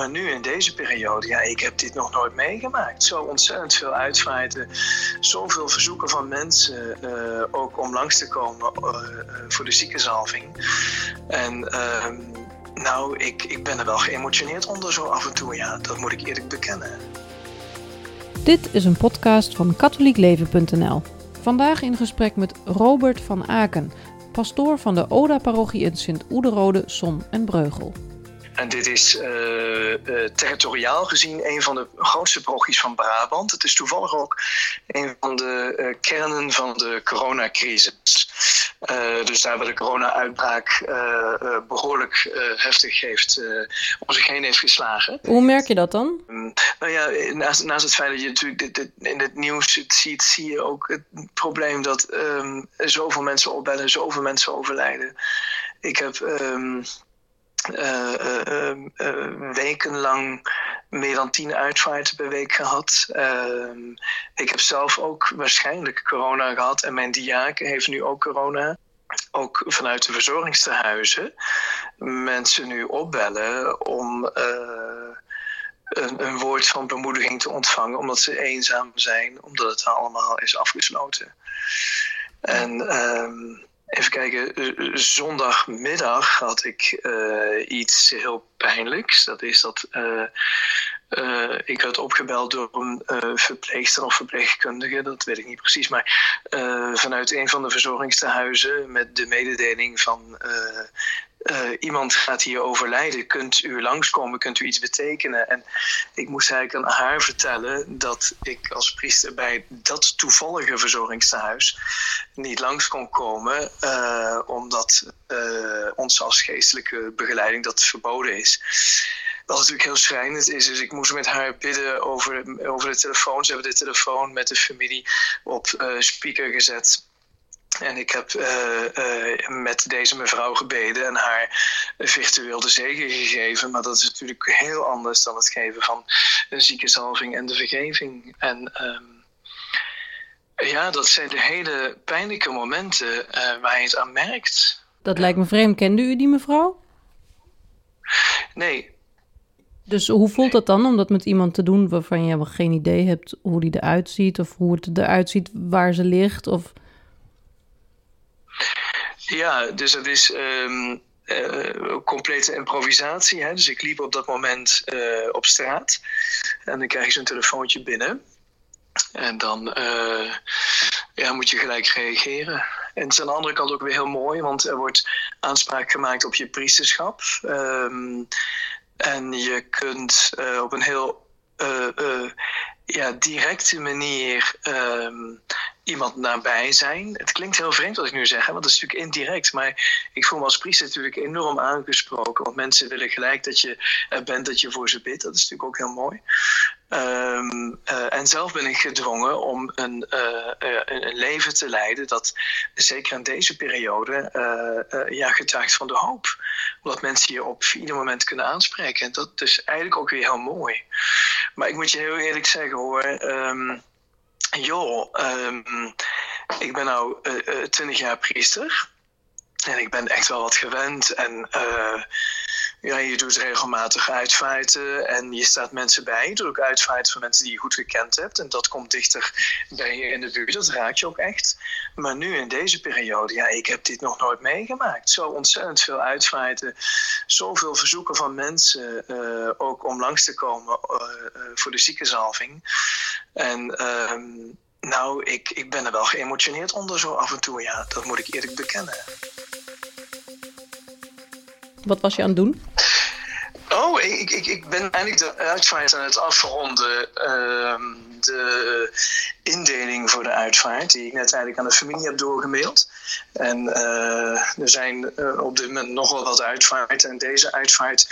Maar nu in deze periode, ja, ik heb dit nog nooit meegemaakt. Zo ontzettend veel uitvaarten, zoveel verzoeken van mensen uh, ook om langs te komen uh, voor de ziekenzalving. En ehm, nou, ik, ik ben er wel geëmotioneerd onder zo af en toe, ja, dat moet ik eerlijk bekennen. Dit is een podcast van katholiekleven.nl. Vandaag in gesprek met Robert van Aken, pastoor van de Oda-parochie in Sint-Oederode, Som en Breugel. En dit is uh, uh, territoriaal gezien een van de grootste parochies van Brabant. Het is toevallig ook een van de uh, kernen van de coronacrisis. dus daar waar de corona-uitbraak behoorlijk heftig heeft, om zich heen heeft geslagen. Hoe merk je dat dan? Um, nou ja, naast, naast, het feit dat je natuurlijk dit, dit, in het nieuws ziet, zie je ook het probleem dat um, zoveel mensen opbellen, zoveel mensen overlijden. Ik heb. Um, uh, wekenlang meer dan tien uitvaarten per week gehad. Ehm, ik heb zelf ook waarschijnlijk corona gehad en mijn diaken heeft nu ook corona. Ook vanuit de verzorgingstehuizen mensen nu opbellen om een, een, woord van bemoediging te ontvangen, omdat ze eenzaam zijn, omdat het allemaal is afgesloten. En um, Even kijken, eh, zondagmiddag had ik uh, iets heel pijnlijks. Dat is dat uh, uh, ik werd opgebeld door een verpleegster of verpleegkundige, dat weet ik niet precies, maar vanuit een van de verzorgingstehuizen met de mededeling van uh, iemand gaat hier overlijden, kunt u langskomen, kunt u iets betekenen? En ik moest eigenlijk aan haar vertellen dat ik als priester bij dat toevallige verzorgingstehuis niet langs kon komen, uh, omdat uh, ons als geestelijke begeleiding dat verboden is. Wat natuurlijk heel schrijnend is, dus ik moest met haar bidden over, over de telefoon. Ze hebben de telefoon met de familie op speaker gezet. En ik heb uh, uh, met deze mevrouw gebeden en haar virtueel de zegen gegeven. Maar dat is natuurlijk heel anders dan het geven van een ziekenzalving en de vergeving. En um, ja, dat zijn de hele pijnlijke momenten uh, waar je het aan merkt. Dat lijkt me vreemd. Kende u die mevrouw? Nee. Dus hoe voelt dat dan om dat met iemand te doen waarvan je geen idee hebt hoe die eruit ziet? Of hoe het eruit ziet waar ze ligt? Of... Ja, dus het is um, uh, complete improvisatie. Hè? Dus ik liep op dat moment uh, op straat en dan krijg je zo'n telefoontje binnen. En dan uh, ja, moet je gelijk reageren. En het is aan de andere kant ook weer heel mooi, want er wordt aanspraak gemaakt op je priesterschap. Um, en je kunt op een heel ja, directe manier um, iemand nabij zijn. Het klinkt heel vreemd wat ik nu zeg, want dat is natuurlijk indirect. Maar ik voel me als priester natuurlijk enorm aangesproken. Want mensen willen gelijk dat je er bent, dat je voor ze bidt. Dat is natuurlijk ook heel mooi. Um, uh, en zelf ben ik gedwongen om een, uh, een, een, leven te leiden dat zeker in deze periode ja, getuigt van de hoop. Omdat mensen je op ieder moment kunnen aanspreken. En dat is eigenlijk ook weer heel mooi. Maar ik moet je heel eerlijk zeggen hoor. Um, joh, um, ik ben nu uh, 20 jaar priester. En ik ben echt wel wat gewend. En uh, ja, je doet regelmatig uitvaarten en je staat mensen bij. Je doet ook uitvaarten van mensen die je goed gekend hebt. En dat komt dichter bij je in de buurt. Dat raakt je ook echt. Maar nu in deze periode, ja, ik heb dit nog nooit meegemaakt. Zo ontzettend veel uitvaarten. Zoveel verzoeken van mensen ook om langs te komen voor de ziekenzalving. En um, nou, ik, ik ben er wel geëmotioneerd onder zo af en toe. Ja, dat moet ik eerlijk bekennen. Wat was je aan het doen? Oh, ik, ik, ik ben eigenlijk de uitvaart aan het afronden. Uh, de indeling voor de uitvaart, die ik net eigenlijk aan de familie heb doorgemaild. En uh, er zijn uh, op dit moment nog wel wat uitvaarten. En deze uitvaart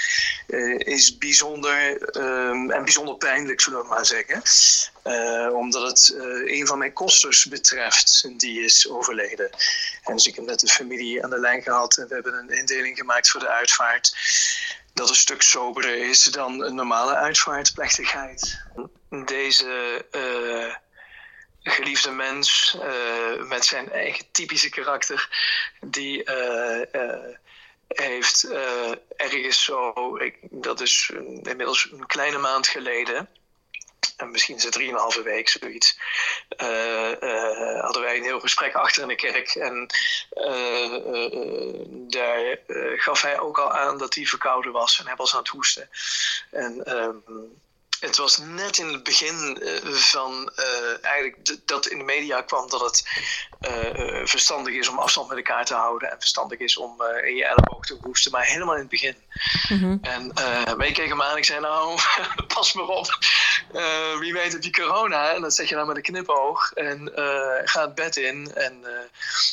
uh, is bijzonder um, en bijzonder pijnlijk, zullen we maar zeggen. omdat het een van mijn kosters betreft, die is overleden. En dus ik heb net de familie aan de lijn gehad en we hebben een indeling gemaakt voor de uitvaart dat een stuk soberder is dan een normale uitvaartplechtigheid. Deze uh, geliefde mens uh, met zijn eigen typische karakter, die uh, heeft ergens zo, ik, dat is inmiddels een kleine maand geleden, en misschien is het drieënhalve week, zoiets. Uh, uh, hadden wij een heel gesprek achter in de kerk. En uh, daar gaf hij ook al aan dat hij verkouden was en hij was aan het hoesten. En ehm, het was net in het begin uh, van uh, eigenlijk dat in de media kwam dat het uh, verstandig is om afstand met elkaar te houden en verstandig is om in je elleboog te hoesten, maar helemaal in het begin. Mm -hmm. En wij keken hem aan en ik zei nou, pas maar op, wie weet heb je corona en dat zeg je dan met een knipoog en ga het bed in. En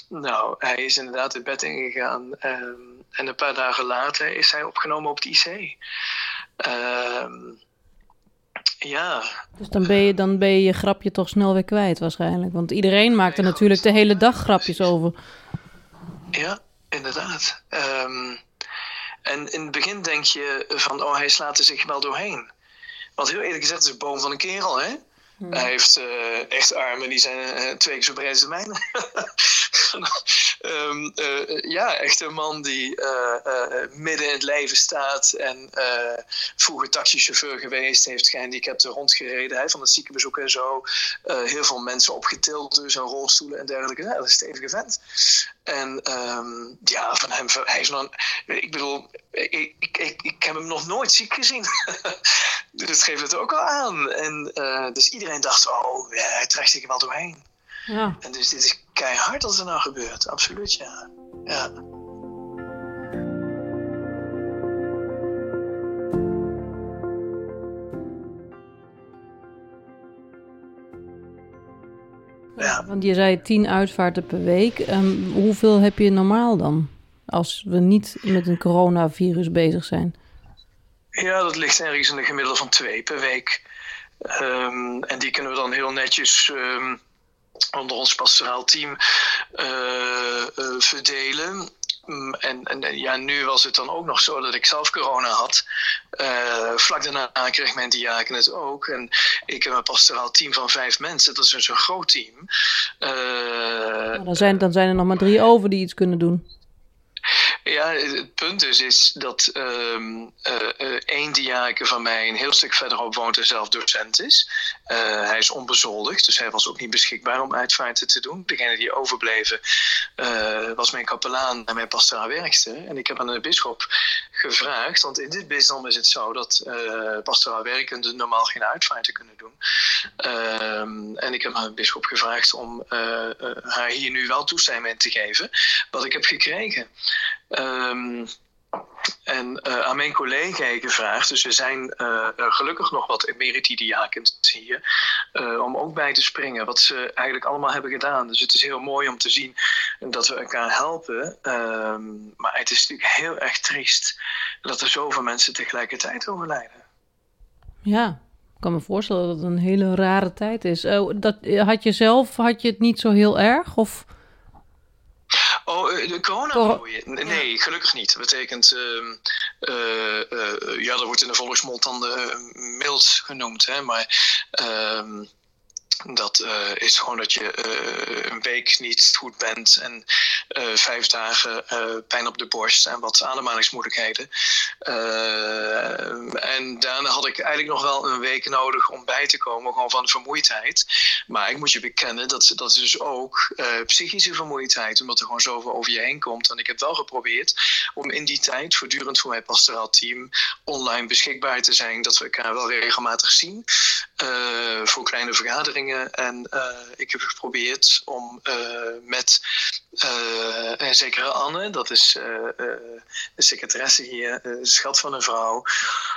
nou, hij is inderdaad het bed ingegaan um, en een paar dagen later is hij opgenomen op het IC. Ehm, ja. Dus dan ben, je, dan ben je je grapje toch snel weer kwijt waarschijnlijk. Want iedereen maakt er natuurlijk de hele dag grapjes over. Ja, inderdaad. Um, en in het begin denk je van, oh, hij slaat er zich wel doorheen. Want heel eerlijk gezegd, het is een boom van een kerel, hè? Hmm. Hij heeft uh, echt armen die zijn uh, twee keer zo breed als de mijne. um, uh, ja, echt een man die midden in het leven staat en vroeger taxichauffeur geweest, heeft gehandicapten rondgereden, hij van het ziekenbezoek en zo. heel veel mensen opgetild, dus en rolstoelen en dergelijke. Ja, dat is een stevige vent. En um, ja, van hem, hij is nog, ik bedoel, ik, ik, ik, ik heb hem nog nooit ziek gezien. dus dat geeft het ook al aan. En uh, dus iedereen dacht, oh, hij trekt zich er wel doorheen. Ja. En dus dit is keihard als er nou gebeurt, absoluut, ja. ja. Want je zei tien uitvaarten per week. Um, hoeveel heb je normaal dan? Als we niet met een coronavirus bezig zijn. Ja, dat ligt ergens in een gemiddelde van twee per week. Um, en die kunnen we dan heel netjes um, onder ons pastoraal team uh, uh, verdelen. Mm, en, en, ja, nu was het dan ook nog zo dat ik zelf corona had. Uh, vlak daarna kreeg mijn diaken het ook. En ik heb een pastoraal team van vijf mensen. Dat is dus een groot team. Uh, dan, zijn, dan zijn er nog maar drie over die iets kunnen doen. Ja, het punt dus is dat um, uh, één diaken van mij een heel stuk verderop woont en zelf docent is. Uh, hij is onbezoldigd, dus hij was ook niet beschikbaar om uitvaarten te doen. Degene die overbleven was mijn kapelaan en mijn pastoraal werkster. En ik heb aan de bisschop gevraagd, want in dit bisdom is het zo dat pastoraal werkenden normaal geen uitvaarten kunnen doen. Ehm, en ik heb aan de bisschop gevraagd om haar hier nu wel toestemming te geven, wat ik heb gekregen. Um, en uh, aan mijn collega gevraagd, dus er zijn uh, gelukkig nog wat emeritidiakens hier, uh, om ook bij te springen, wat ze eigenlijk allemaal hebben gedaan. Dus het is heel mooi om te zien dat we elkaar helpen. Um, maar het is natuurlijk heel erg triest dat er zoveel mensen tegelijkertijd overlijden. Ja, ik kan me voorstellen dat het een hele rare tijd is. dat, had je zelf had je het niet zo heel erg? Of... Oh, eh, de corona Cor Nee, gelukkig niet. Dat betekent, uh, uh, uh, ja, dat wordt in de volksmond dan de mild genoemd, hè, maar ehm, dat is gewoon dat je een week niet goed bent en vijf dagen pijn op de borst en wat ademhalingsmoeilijkheden. en daarna had ik eigenlijk nog wel een week nodig om bij te komen, gewoon van vermoeidheid. Maar ik moet je bekennen, dat, dat is dus ook psychische vermoeidheid, omdat er gewoon zoveel over je heen komt. En ik heb wel geprobeerd om in die tijd voortdurend voor mijn pastoraal team online beschikbaar te zijn, dat we elkaar wel regelmatig zien. voor kleine vergaderingen en ik heb geprobeerd om met uh, een zekere Anne, dat is de secretaresse hier, een schat van een vrouw,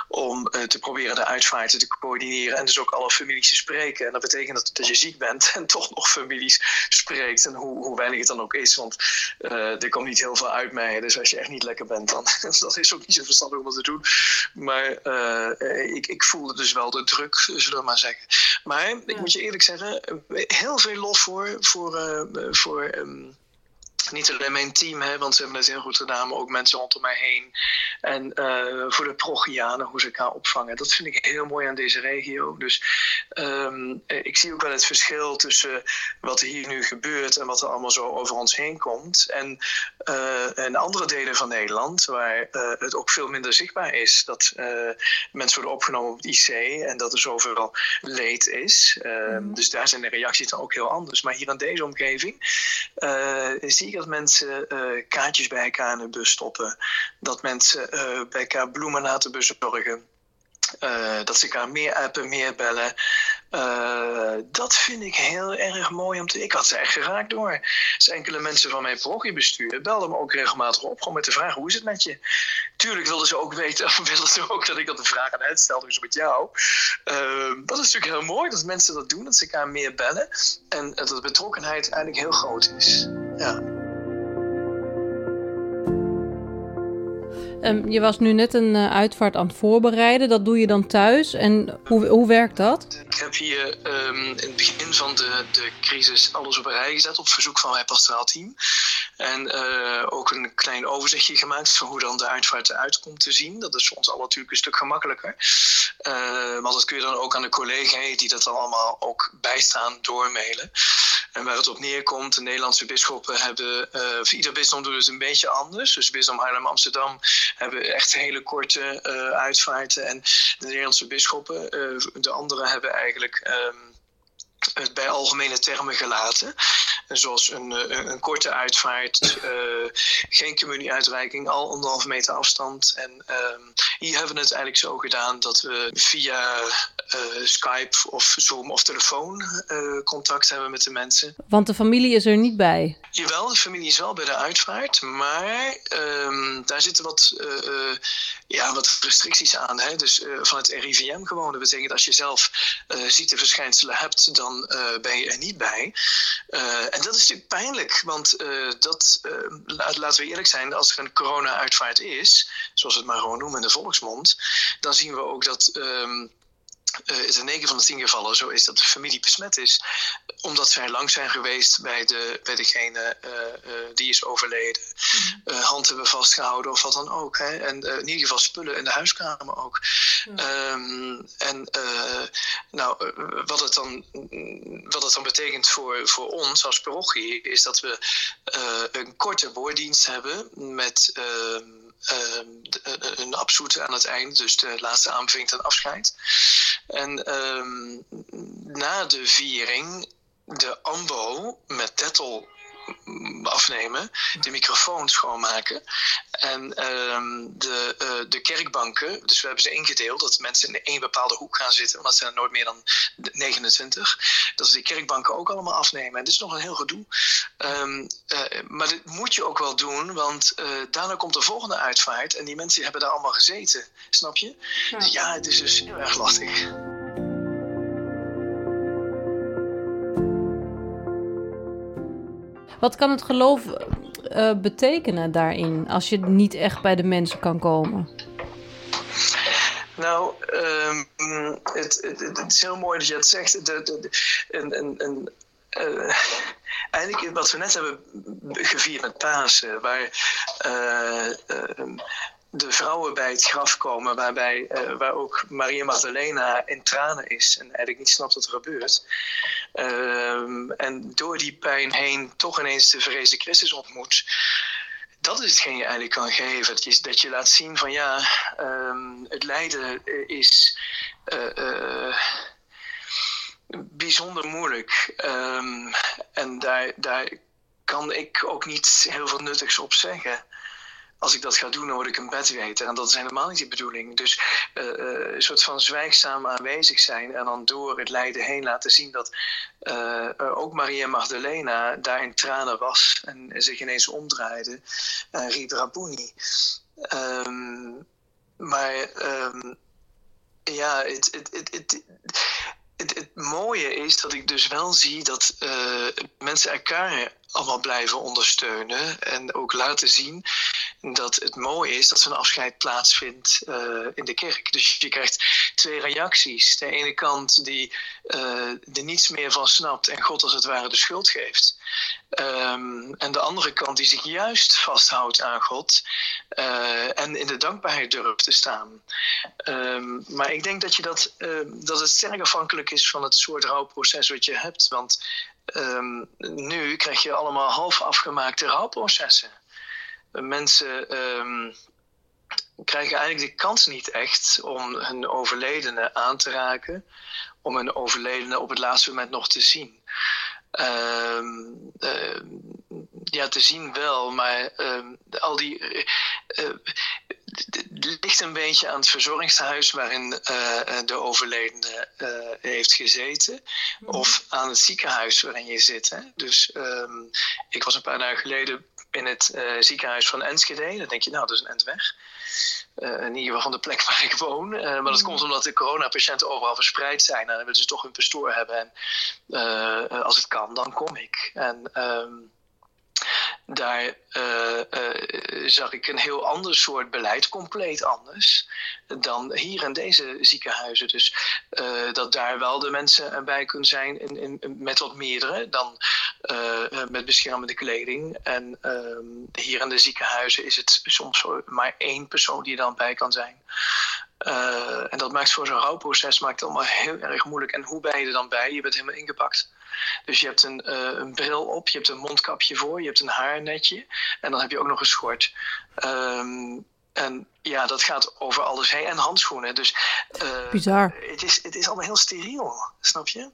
om te proberen de uitvaarten te coördineren en dus ook alle families te spreken. En dat betekent dat, dat je ziek bent en toch nog families spreekt. En hoe, hoe weinig het dan ook is, want er komt niet heel veel uit mij. Dus als je echt niet lekker bent, dan dat is ook niet zo verstandig om dat te doen. Maar ik, ik voelde dus wel de druk, zullen we maar zeggen. Maar ik moet je eerlijk zeggen, heel veel lof voor, voor, uh, voor um, niet alleen mijn team, hè, want ze hebben het heel goed gedaan, maar ook mensen rondom mij heen. En uh, voor de Progianen, hoe ze elkaar opvangen. Dat vind ik heel mooi aan deze regio. Dus um, ik zie ook wel het verschil tussen wat er hier nu gebeurt en wat er allemaal zo over ons heen komt. En uh, in andere delen van Nederland, waar uh, het ook veel minder zichtbaar is. Dat mensen worden opgenomen op het IC en dat er zoveel leed is. Mm. Dus daar zijn de reacties dan ook heel anders. Maar hier in deze omgeving zie ik dat mensen uh, kaartjes bij elkaar in de bus stoppen. Dat mensen uh, bij elkaar bloemen laten bezorgen. Uh, dat ze elkaar meer appen, meer bellen. Dat vind ik heel erg mooi om te. Ik had ze echt geraakt door. Enkele mensen van mijn progiebestuur belden me ook regelmatig op. Gewoon met de vraag: hoe is het met je? Tuurlijk wilden ze ook weten, ze ook dat ik dat de vraag aan hen stelde, dus met jou. Dat is natuurlijk heel mooi dat mensen dat doen, dat ze elkaar meer bellen. En dat de betrokkenheid eigenlijk heel groot is. Ja. Um, je was nu net een uh, uitvaart aan het voorbereiden. Dat doe je dan thuis. En hoe, hoe werkt dat? Ik heb hier um, in het begin van de, de crisis alles op een rij gezet op verzoek van mijn pastoraal team. En uh, ook een klein overzichtje gemaakt van hoe dan de uitvaart eruit komt te zien. Dat is voor ons al natuurlijk een stuk gemakkelijker. Uh, want dat kun je dan ook aan de collega's die dat dan allemaal ook bijstaan doormailen. En waar het op neerkomt, de Nederlandse bisschoppen hebben, uh, ieder bisdom doet het een beetje anders. Dus bisdom Haarlem Amsterdam hebben echt hele korte uh, uitvaarten. En de Nederlandse bisschoppen, uh, de anderen hebben eigenlijk. Um, het bij algemene termen gelaten. Zoals een, een, een korte uitvaart, uh, geen communieuitreiking, al anderhalve meter afstand. En um, hier hebben we het eigenlijk zo gedaan dat we via uh, Skype of Zoom of telefoon uh, contact hebben met de mensen. Want de familie is er niet bij? Jawel, de familie is wel bij de uitvaart, maar um, daar zitten wat, ja, wat restricties aan. Hè? Dus van het RIVM gewoon. Dat betekent als je zelf ziekteverschijnselen hebt, dan ben je er niet bij. en dat is natuurlijk pijnlijk, want dat, laten we eerlijk zijn, als er een corona-uitvaart is, zoals we het maar gewoon noemen in de volksmond, dan zien we ook dat. Um, uh, is in 9 van de 10 gevallen zo is dat de familie besmet is. Omdat zij lang zijn geweest bij, de, bij degene uh, uh, die is overleden. Mm. hand hebben vastgehouden of wat dan ook. Hè. En in ieder geval spullen in de huiskamer ook. Um, en nou, wat, het dan, wat het dan betekent voor, voor ons als parochie... is dat we een korte woorddienst hebben met... Ehm, Ehm, een absolute aan het eind, dus de laatste aanbeveling ten afscheid. En um, na de viering de ambo met Dettel afnemen, de microfoon schoonmaken en um, de, uh, de kerkbanken. Dus we hebben ze ingedeeld dat mensen in één bepaalde hoek gaan zitten, want dat zijn er nooit meer dan 29. Dat ze die kerkbanken ook allemaal afnemen. En dit is nog een heel gedoe. Um, uh, maar dit moet je ook wel doen, want uh, daarna komt de volgende uitvaart en die mensen hebben daar allemaal gezeten. Snap je? Ja, ja het is dus heel erg lastig. Wat kan het geloof uh, betekenen daarin als je niet echt bij de mensen kan komen? Nou, um, het, het, het, is heel mooi dat je het zegt. De, de, de, en, en, en, uh, eigenlijk wat we net hebben gevierd met Pasen, waar uh, de vrouwen bij het graf komen, waarbij, uh, waar ook Maria Magdalena in tranen is en eigenlijk niet snapt wat er gebeurt. Uh, en door die pijn heen toch ineens de vrezen Christus ontmoet. Dat is hetgeen je eigenlijk kan geven. Dat je, dat je laat zien van ja, um, het lijden is uh, bijzonder moeilijk. Um, en daar, daar kan ik ook niet heel veel nuttigs op zeggen als ik dat ga doen, dan word ik een bedweter. En dat is helemaal niet de bedoeling. Dus uh, uh, een soort van zwijgzaam aanwezig zijn en dan door het lijden heen laten zien dat uh, ook Maria Magdalena daar in tranen was en zich ineens omdraaide en riep Rabuni. Um, maar um, ja, het, het het, het, mooie is dat ik dus wel zie dat uh, mensen elkaar allemaal blijven ondersteunen. En ook laten zien dat het mooi is dat zo'n afscheid plaatsvindt uh, in de kerk. Dus je krijgt twee reacties. De ene kant die uh, er niets meer van snapt en God als het ware de schuld geeft. Um, en de andere kant die zich juist vasthoudt aan God uh, en in de dankbaarheid durft te staan. Um, maar ik denk dat, je dat, dat het sterk afhankelijk is van het soort rouwproces wat je hebt. Want um, nu krijg je allemaal half afgemaakte rouwprocessen. Mensen um, krijgen eigenlijk de kans niet echt om hun overledene aan te raken, om hun overledene op het laatste moment nog te zien. Um, ja, te zien wel, maar al die. Uh, uh, het ligt een beetje aan het verzorgingshuis waarin uh, de overledene uh, heeft gezeten. Mhm. Of aan het ziekenhuis waarin je zit. Hè? Dus um, ik was een paar dagen geleden in het uh, ziekenhuis van Enschede. Dan denk je, nou, dat is een end weg. in ieder geval van de plek waar ik woon. maar dat mhm. komt omdat de coronapatiënten overal verspreid zijn. En dan willen ze toch een pastoor hebben. En als het kan, dan kom ik. En... Um, daar uh, uh, zag ik een heel ander soort beleid, compleet anders, dan hier in deze ziekenhuizen. Dus uh, dat daar wel de mensen bij kunnen zijn in, in, met wat meerdere dan met beschermende kleding. En ehm, hier in de ziekenhuizen is het soms maar één persoon die er dan bij kan zijn. En dat maakt voor zo'n rouwproces maakt het allemaal heel erg moeilijk. En hoe ben je er dan bij? Je bent helemaal ingepakt. Dus je hebt een, uh, een bril op, je hebt een mondkapje voor, je hebt een haarnetje en dan heb je ook nog een schort. Um, en ja, dat gaat over alles heen. En handschoenen. Dus, uh, Bizar. Het is, het is allemaal heel steriel, snap je?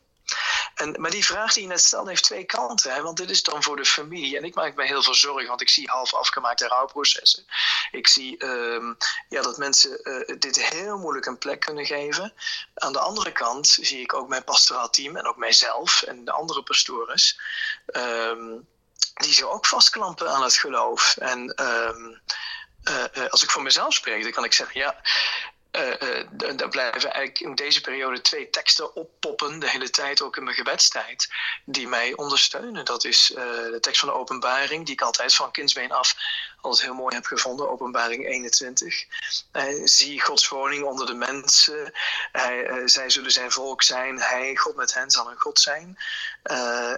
En, maar die vraag die je net stelde heeft twee kanten. Hè? Want dit is dan voor de familie. En ik maak me heel veel zorgen, want ik zie half afgemaakte rouwprocessen. Ik zie um, ja, dat mensen uh, dit heel moeilijk een plek kunnen geven. Aan de andere kant zie ik ook mijn pastoraal team en ook mijzelf en de andere pastores. Um, die zich ook vastklampen aan het geloof. En um, uh, als ik voor mezelf spreek, dan kan ik zeggen: ja, uh, uh, er blijven eigenlijk in deze periode twee teksten oppoppen, de hele tijd, ook in mijn gebedstijd, die mij ondersteunen. Dat is uh, de tekst van de openbaring, die ik altijd van kindsbeen af altijd heel mooi heb gevonden, openbaring 21. zie Gods woning onder de mensen, zij zullen zijn volk zijn, hij, God met hen, zal een God zijn.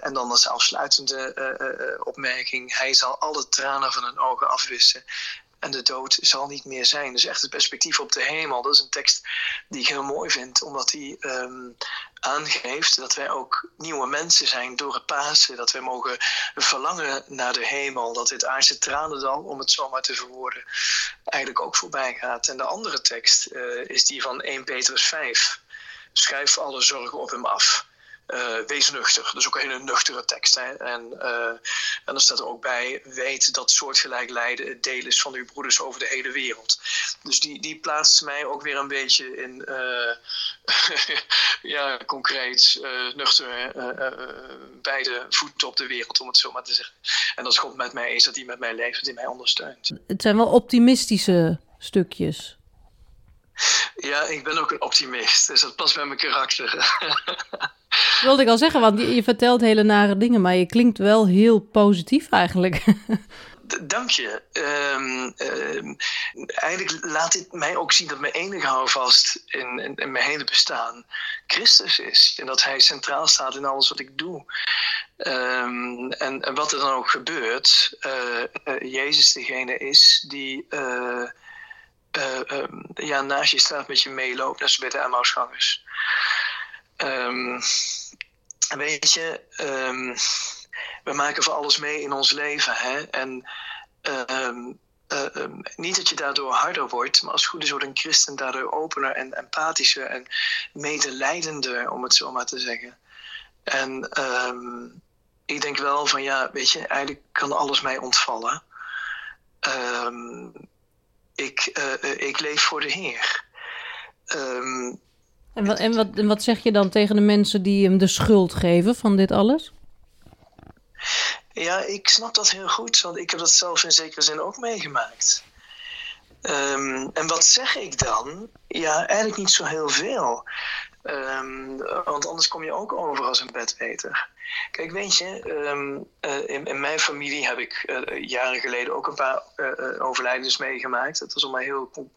en dan als afsluitende opmerking, hij zal alle tranen van hun ogen afwissen en de dood zal niet meer zijn. Dus echt het perspectief op de hemel. Dat is een tekst die ik heel mooi vind, omdat die um, aangeeft dat wij ook nieuwe mensen zijn door het Pasen. Dat wij mogen verlangen naar de hemel. Dat dit aardse tranendal, om het zo maar te verwoorden, eigenlijk ook voorbij gaat. En de andere tekst uh, is die van 1 Petrus 5. Schrijf alle zorgen op hem af. Uh, wees nuchter. Dat is ook een hele nuchtere tekst. Hè? En, uh, en dan staat er ook bij: weet dat soortgelijk lijden het deel is van uw broeders over de hele wereld. Dus die, die plaatst mij ook weer een beetje in, uh, ja, concreet, nuchter, beide voeten op de wereld, om het zo maar te zeggen. En als God met mij is, dat hij met mij leeft, dat hij mij ondersteunt. Het zijn wel optimistische stukjes. Ja, ik ben ook een optimist, dus dat past bij mijn karakter. Wilde ik al zeggen, want je, vertelt hele nare dingen, maar je klinkt wel heel positief eigenlijk. Dank je. Um, um, eigenlijk laat dit mij ook zien dat mijn enige houvast in, in, mijn hele bestaan Christus is. En dat Hij centraal staat in alles wat ik doe. Um, en, wat er dan ook gebeurt, uh, Jezus degene is die uh, ja, naast je staat met je meeloopt, net zoals bij de Emmausgangers. Weet je, um, we maken voor alles mee in ons leven. Hè? En um, uh, niet dat je daardoor harder wordt, maar als het goed is wordt een christen daardoor opener en empathischer en medelijdender, om het zo maar te zeggen. En ik denk wel van ja, weet je, eigenlijk kan alles mij ontvallen. ik, uh, ik leef voor de Heer. Um, en wat, en, wat, wat zeg je dan tegen de mensen die hem de schuld geven van dit alles? Ja, ik snap dat heel goed, want ik heb dat zelf in zekere zin ook meegemaakt. Um, en wat zeg ik dan? Ja, eigenlijk niet zo heel veel. Ehm, want anders kom je ook over als een bedweter. Kijk, weet je, ehm, eh, in, in, mijn familie heb ik uh, jaren geleden ook een paar uh, overlijdens meegemaakt. Dat was allemaal heel,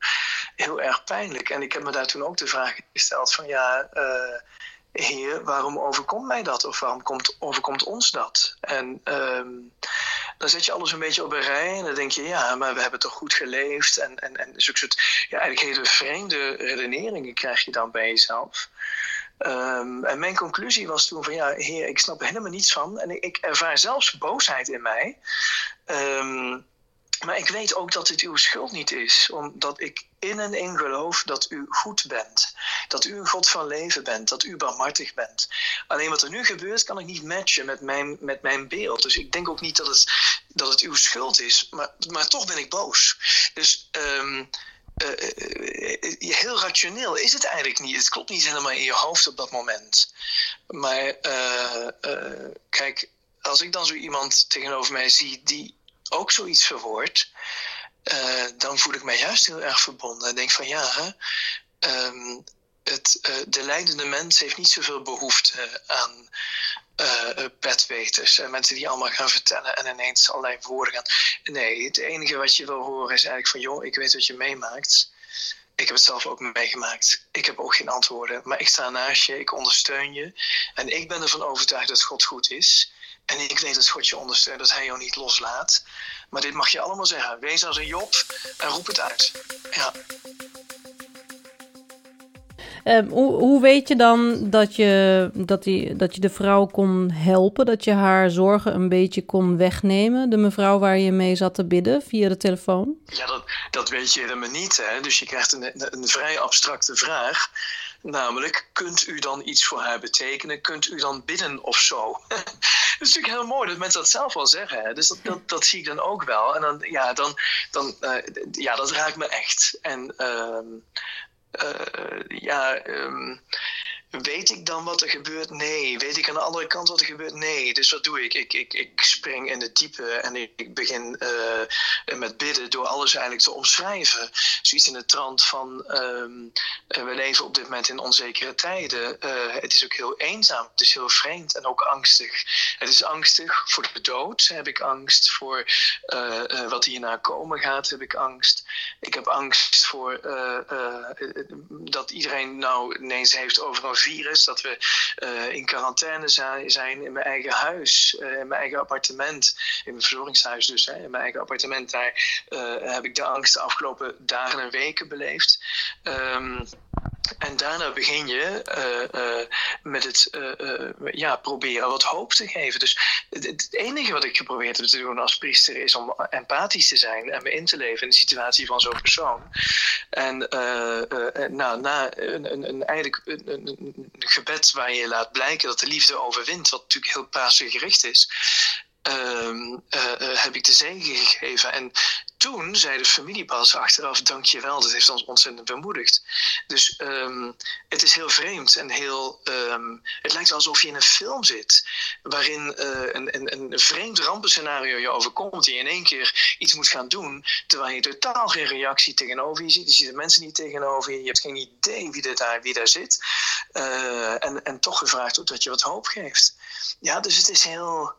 heel erg pijnlijk. En ik heb me daar toen ook de vraag gesteld van ja, heer, waarom overkomt mij dat? Of waarom komt, overkomt ons dat? En um, dan zet je alles een beetje op een rij en dan denk je, ja, maar we hebben toch goed geleefd. En, en, en soort, ja, eigenlijk hele vreemde redeneringen krijg je dan bij jezelf. Um, en mijn conclusie was toen van, ja, heer, ik snap er helemaal niets van. En ik, ervaar zelfs boosheid in mij. Um, maar ik weet ook dat het uw schuld niet is, omdat ik in en in geloof dat u goed bent. Dat u een God van leven bent, dat u barmhartig bent. Alleen wat er nu gebeurt, kan ik niet matchen met mijn, met mijn beeld. Dus ik denk ook niet dat het, dat het uw schuld is, maar, maar toch ben ik boos. Dus um, uh, heel rationeel is het eigenlijk niet. Het klopt niet helemaal in je hoofd op dat moment. Maar kijk, als ik dan zo iemand tegenover mij zie die ook zoiets verwoord, uh, dan voel ik mij juist heel erg verbonden. En denk van ja, um, het, uh, de leidende mens heeft niet zoveel behoefte aan petweters. Uh, mensen die allemaal gaan vertellen en ineens allerlei woorden gaan. Nee, het enige wat je wil horen is eigenlijk van joh, ik weet wat je meemaakt. Ik heb het zelf ook meegemaakt. Ik heb ook geen antwoorden. Maar ik sta naast je, ik ondersteun je. En ik ben ervan overtuigd dat God goed is. En ik weet dat God je ondersteunt, dat hij jou niet loslaat. Maar dit mag je allemaal zeggen. Wees als een Job en roep het uit. Ja. Um, hoe, weet je dan dat je, dat, die, dat je de vrouw kon helpen? Dat je haar zorgen een beetje kon wegnemen? De mevrouw waar je mee zat te bidden via de telefoon? Ja, dat, dat weet je helemaal niet. Hè? Dus je krijgt een, een, vrij abstracte vraag. Namelijk, kunt u dan iets voor haar betekenen? Kunt u dan bidden of zo? dat is natuurlijk heel mooi dat mensen dat zelf wel zeggen. Hè? Dus dat, dat, dat, zie ik dan ook wel. En dan, ja, dan, dan, uh, ja dat raakt me echt. En uh, ja, um, Weet ik dan wat er gebeurt? Nee. Weet ik aan de andere kant wat er gebeurt? Nee. Dus wat doe ik? Ik, ik, ik spring in het diepe en ik begin uh, met bidden door alles eigenlijk te omschrijven. Zoiets in de trant van: um, we leven op dit moment in onzekere tijden. Uh, het is ook heel eenzaam. Het is heel vreemd en ook angstig. Het is angstig voor de dood. Heb ik angst voor uh, wat hierna komen gaat? Heb ik angst. Ik heb angst voor dat iedereen nou ineens heeft over virus, dat we uh, in quarantaine zijn in mijn eigen huis, uh, in mijn eigen appartement, in mijn verzorgingshuis dus, hè, in mijn eigen appartement. Daar uh, heb ik de angst de afgelopen dagen en weken beleefd. Um, en daarna begin je uh, uh, met het uh, ja, proberen wat hoop te geven. Dus het, enige wat ik geprobeerd heb te doen als priester is om empathisch te zijn en me in te leven in de situatie van zo'n persoon. En nou, na een, een, een eigenlijk een, een, gebed waar je laat blijken dat de liefde overwint, wat natuurlijk heel paasgericht is. Uh, heb ik de zegen gegeven. En toen zei de familie pas achteraf: Dankjewel, dat heeft ons ontzettend bemoedigd. Dus um, het is heel vreemd en heel. Um, het lijkt alsof je in een film zit. waarin uh, een, een, een vreemd rampenscenario je overkomt. en je in één keer iets moet gaan doen. terwijl je totaal geen reactie tegenover je ziet. Je ziet de mensen niet tegenover je. Je hebt geen idee wie, daar, wie daar zit. Uh, en, en toch gevraagd wordt dat je wat hoop geeft. Ja, dus het is heel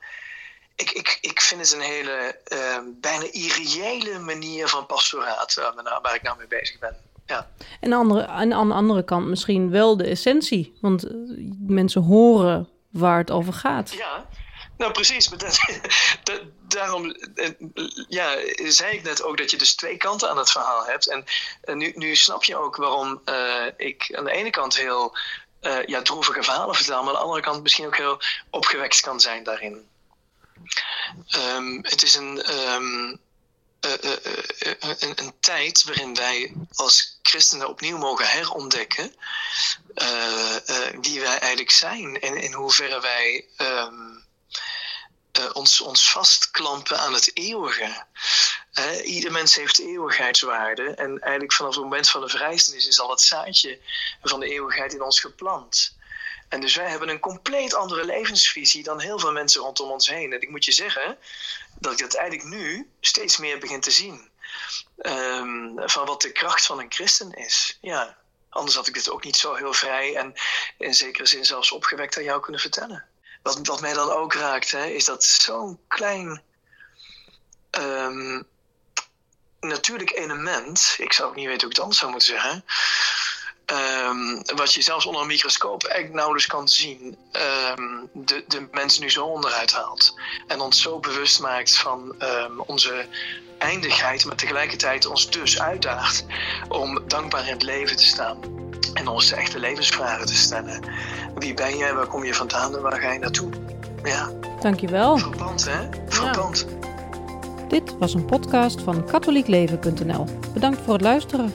ik, ik, ik vind het een hele uh, bijna irreële manier van pastoraat waar, nou, waar ik nou mee bezig ben. Ja. En andere, en aan de andere kant misschien wel de essentie. Want uh, mensen horen waar het over gaat. Ja, nou precies. Dat, dat, daarom uh, ja, zei ik net ook dat je dus twee kanten aan het verhaal hebt. En, en nu, nu snap je ook waarom uh, ik aan de ene kant heel ja, droevige verhalen vertel, maar aan de andere kant misschien ook heel opgewekt kan zijn daarin. Um, het is een, um, uh, uh, uh, een, een, tijd waarin wij als christenen opnieuw mogen herontdekken wie wij eigenlijk zijn en in hoeverre wij um, ons, ons vastklampen aan het eeuwige. ieder mens heeft eeuwigheidswaarde en eigenlijk vanaf het moment van de vrijstenis is al het zaadje van de eeuwigheid in ons geplant. En dus wij hebben een compleet andere levensvisie dan heel veel mensen rondom ons heen. En ik moet je zeggen dat ik dat eigenlijk nu steeds meer begin te zien. Um, van wat de kracht van een christen is. Ja. Anders had ik dit ook niet zo heel vrij en in zekere zin zelfs opgewekt aan jou kunnen vertellen. Wat, wat mij dan ook raakt, hè, is dat zo'n klein um, natuurlijk element, ik zou ook niet weten hoe ik het anders zou moeten zeggen, um, wat je zelfs onder een microscoop eigenlijk nauwelijks kan zien, um, de, de mensen nu zo onderuit haalt. En ons zo bewust maakt van onze eindigheid, maar tegelijkertijd ons dus uitdaagt om dankbaar in het leven te staan. En ons echte levensvragen te stellen. Wie ben jij, waar kom je vandaan en waar ga je naartoe? Ja. Dankjewel. Verband, hè? Verband. Dit was een podcast van katholiekleven.nl. Bedankt voor het luisteren.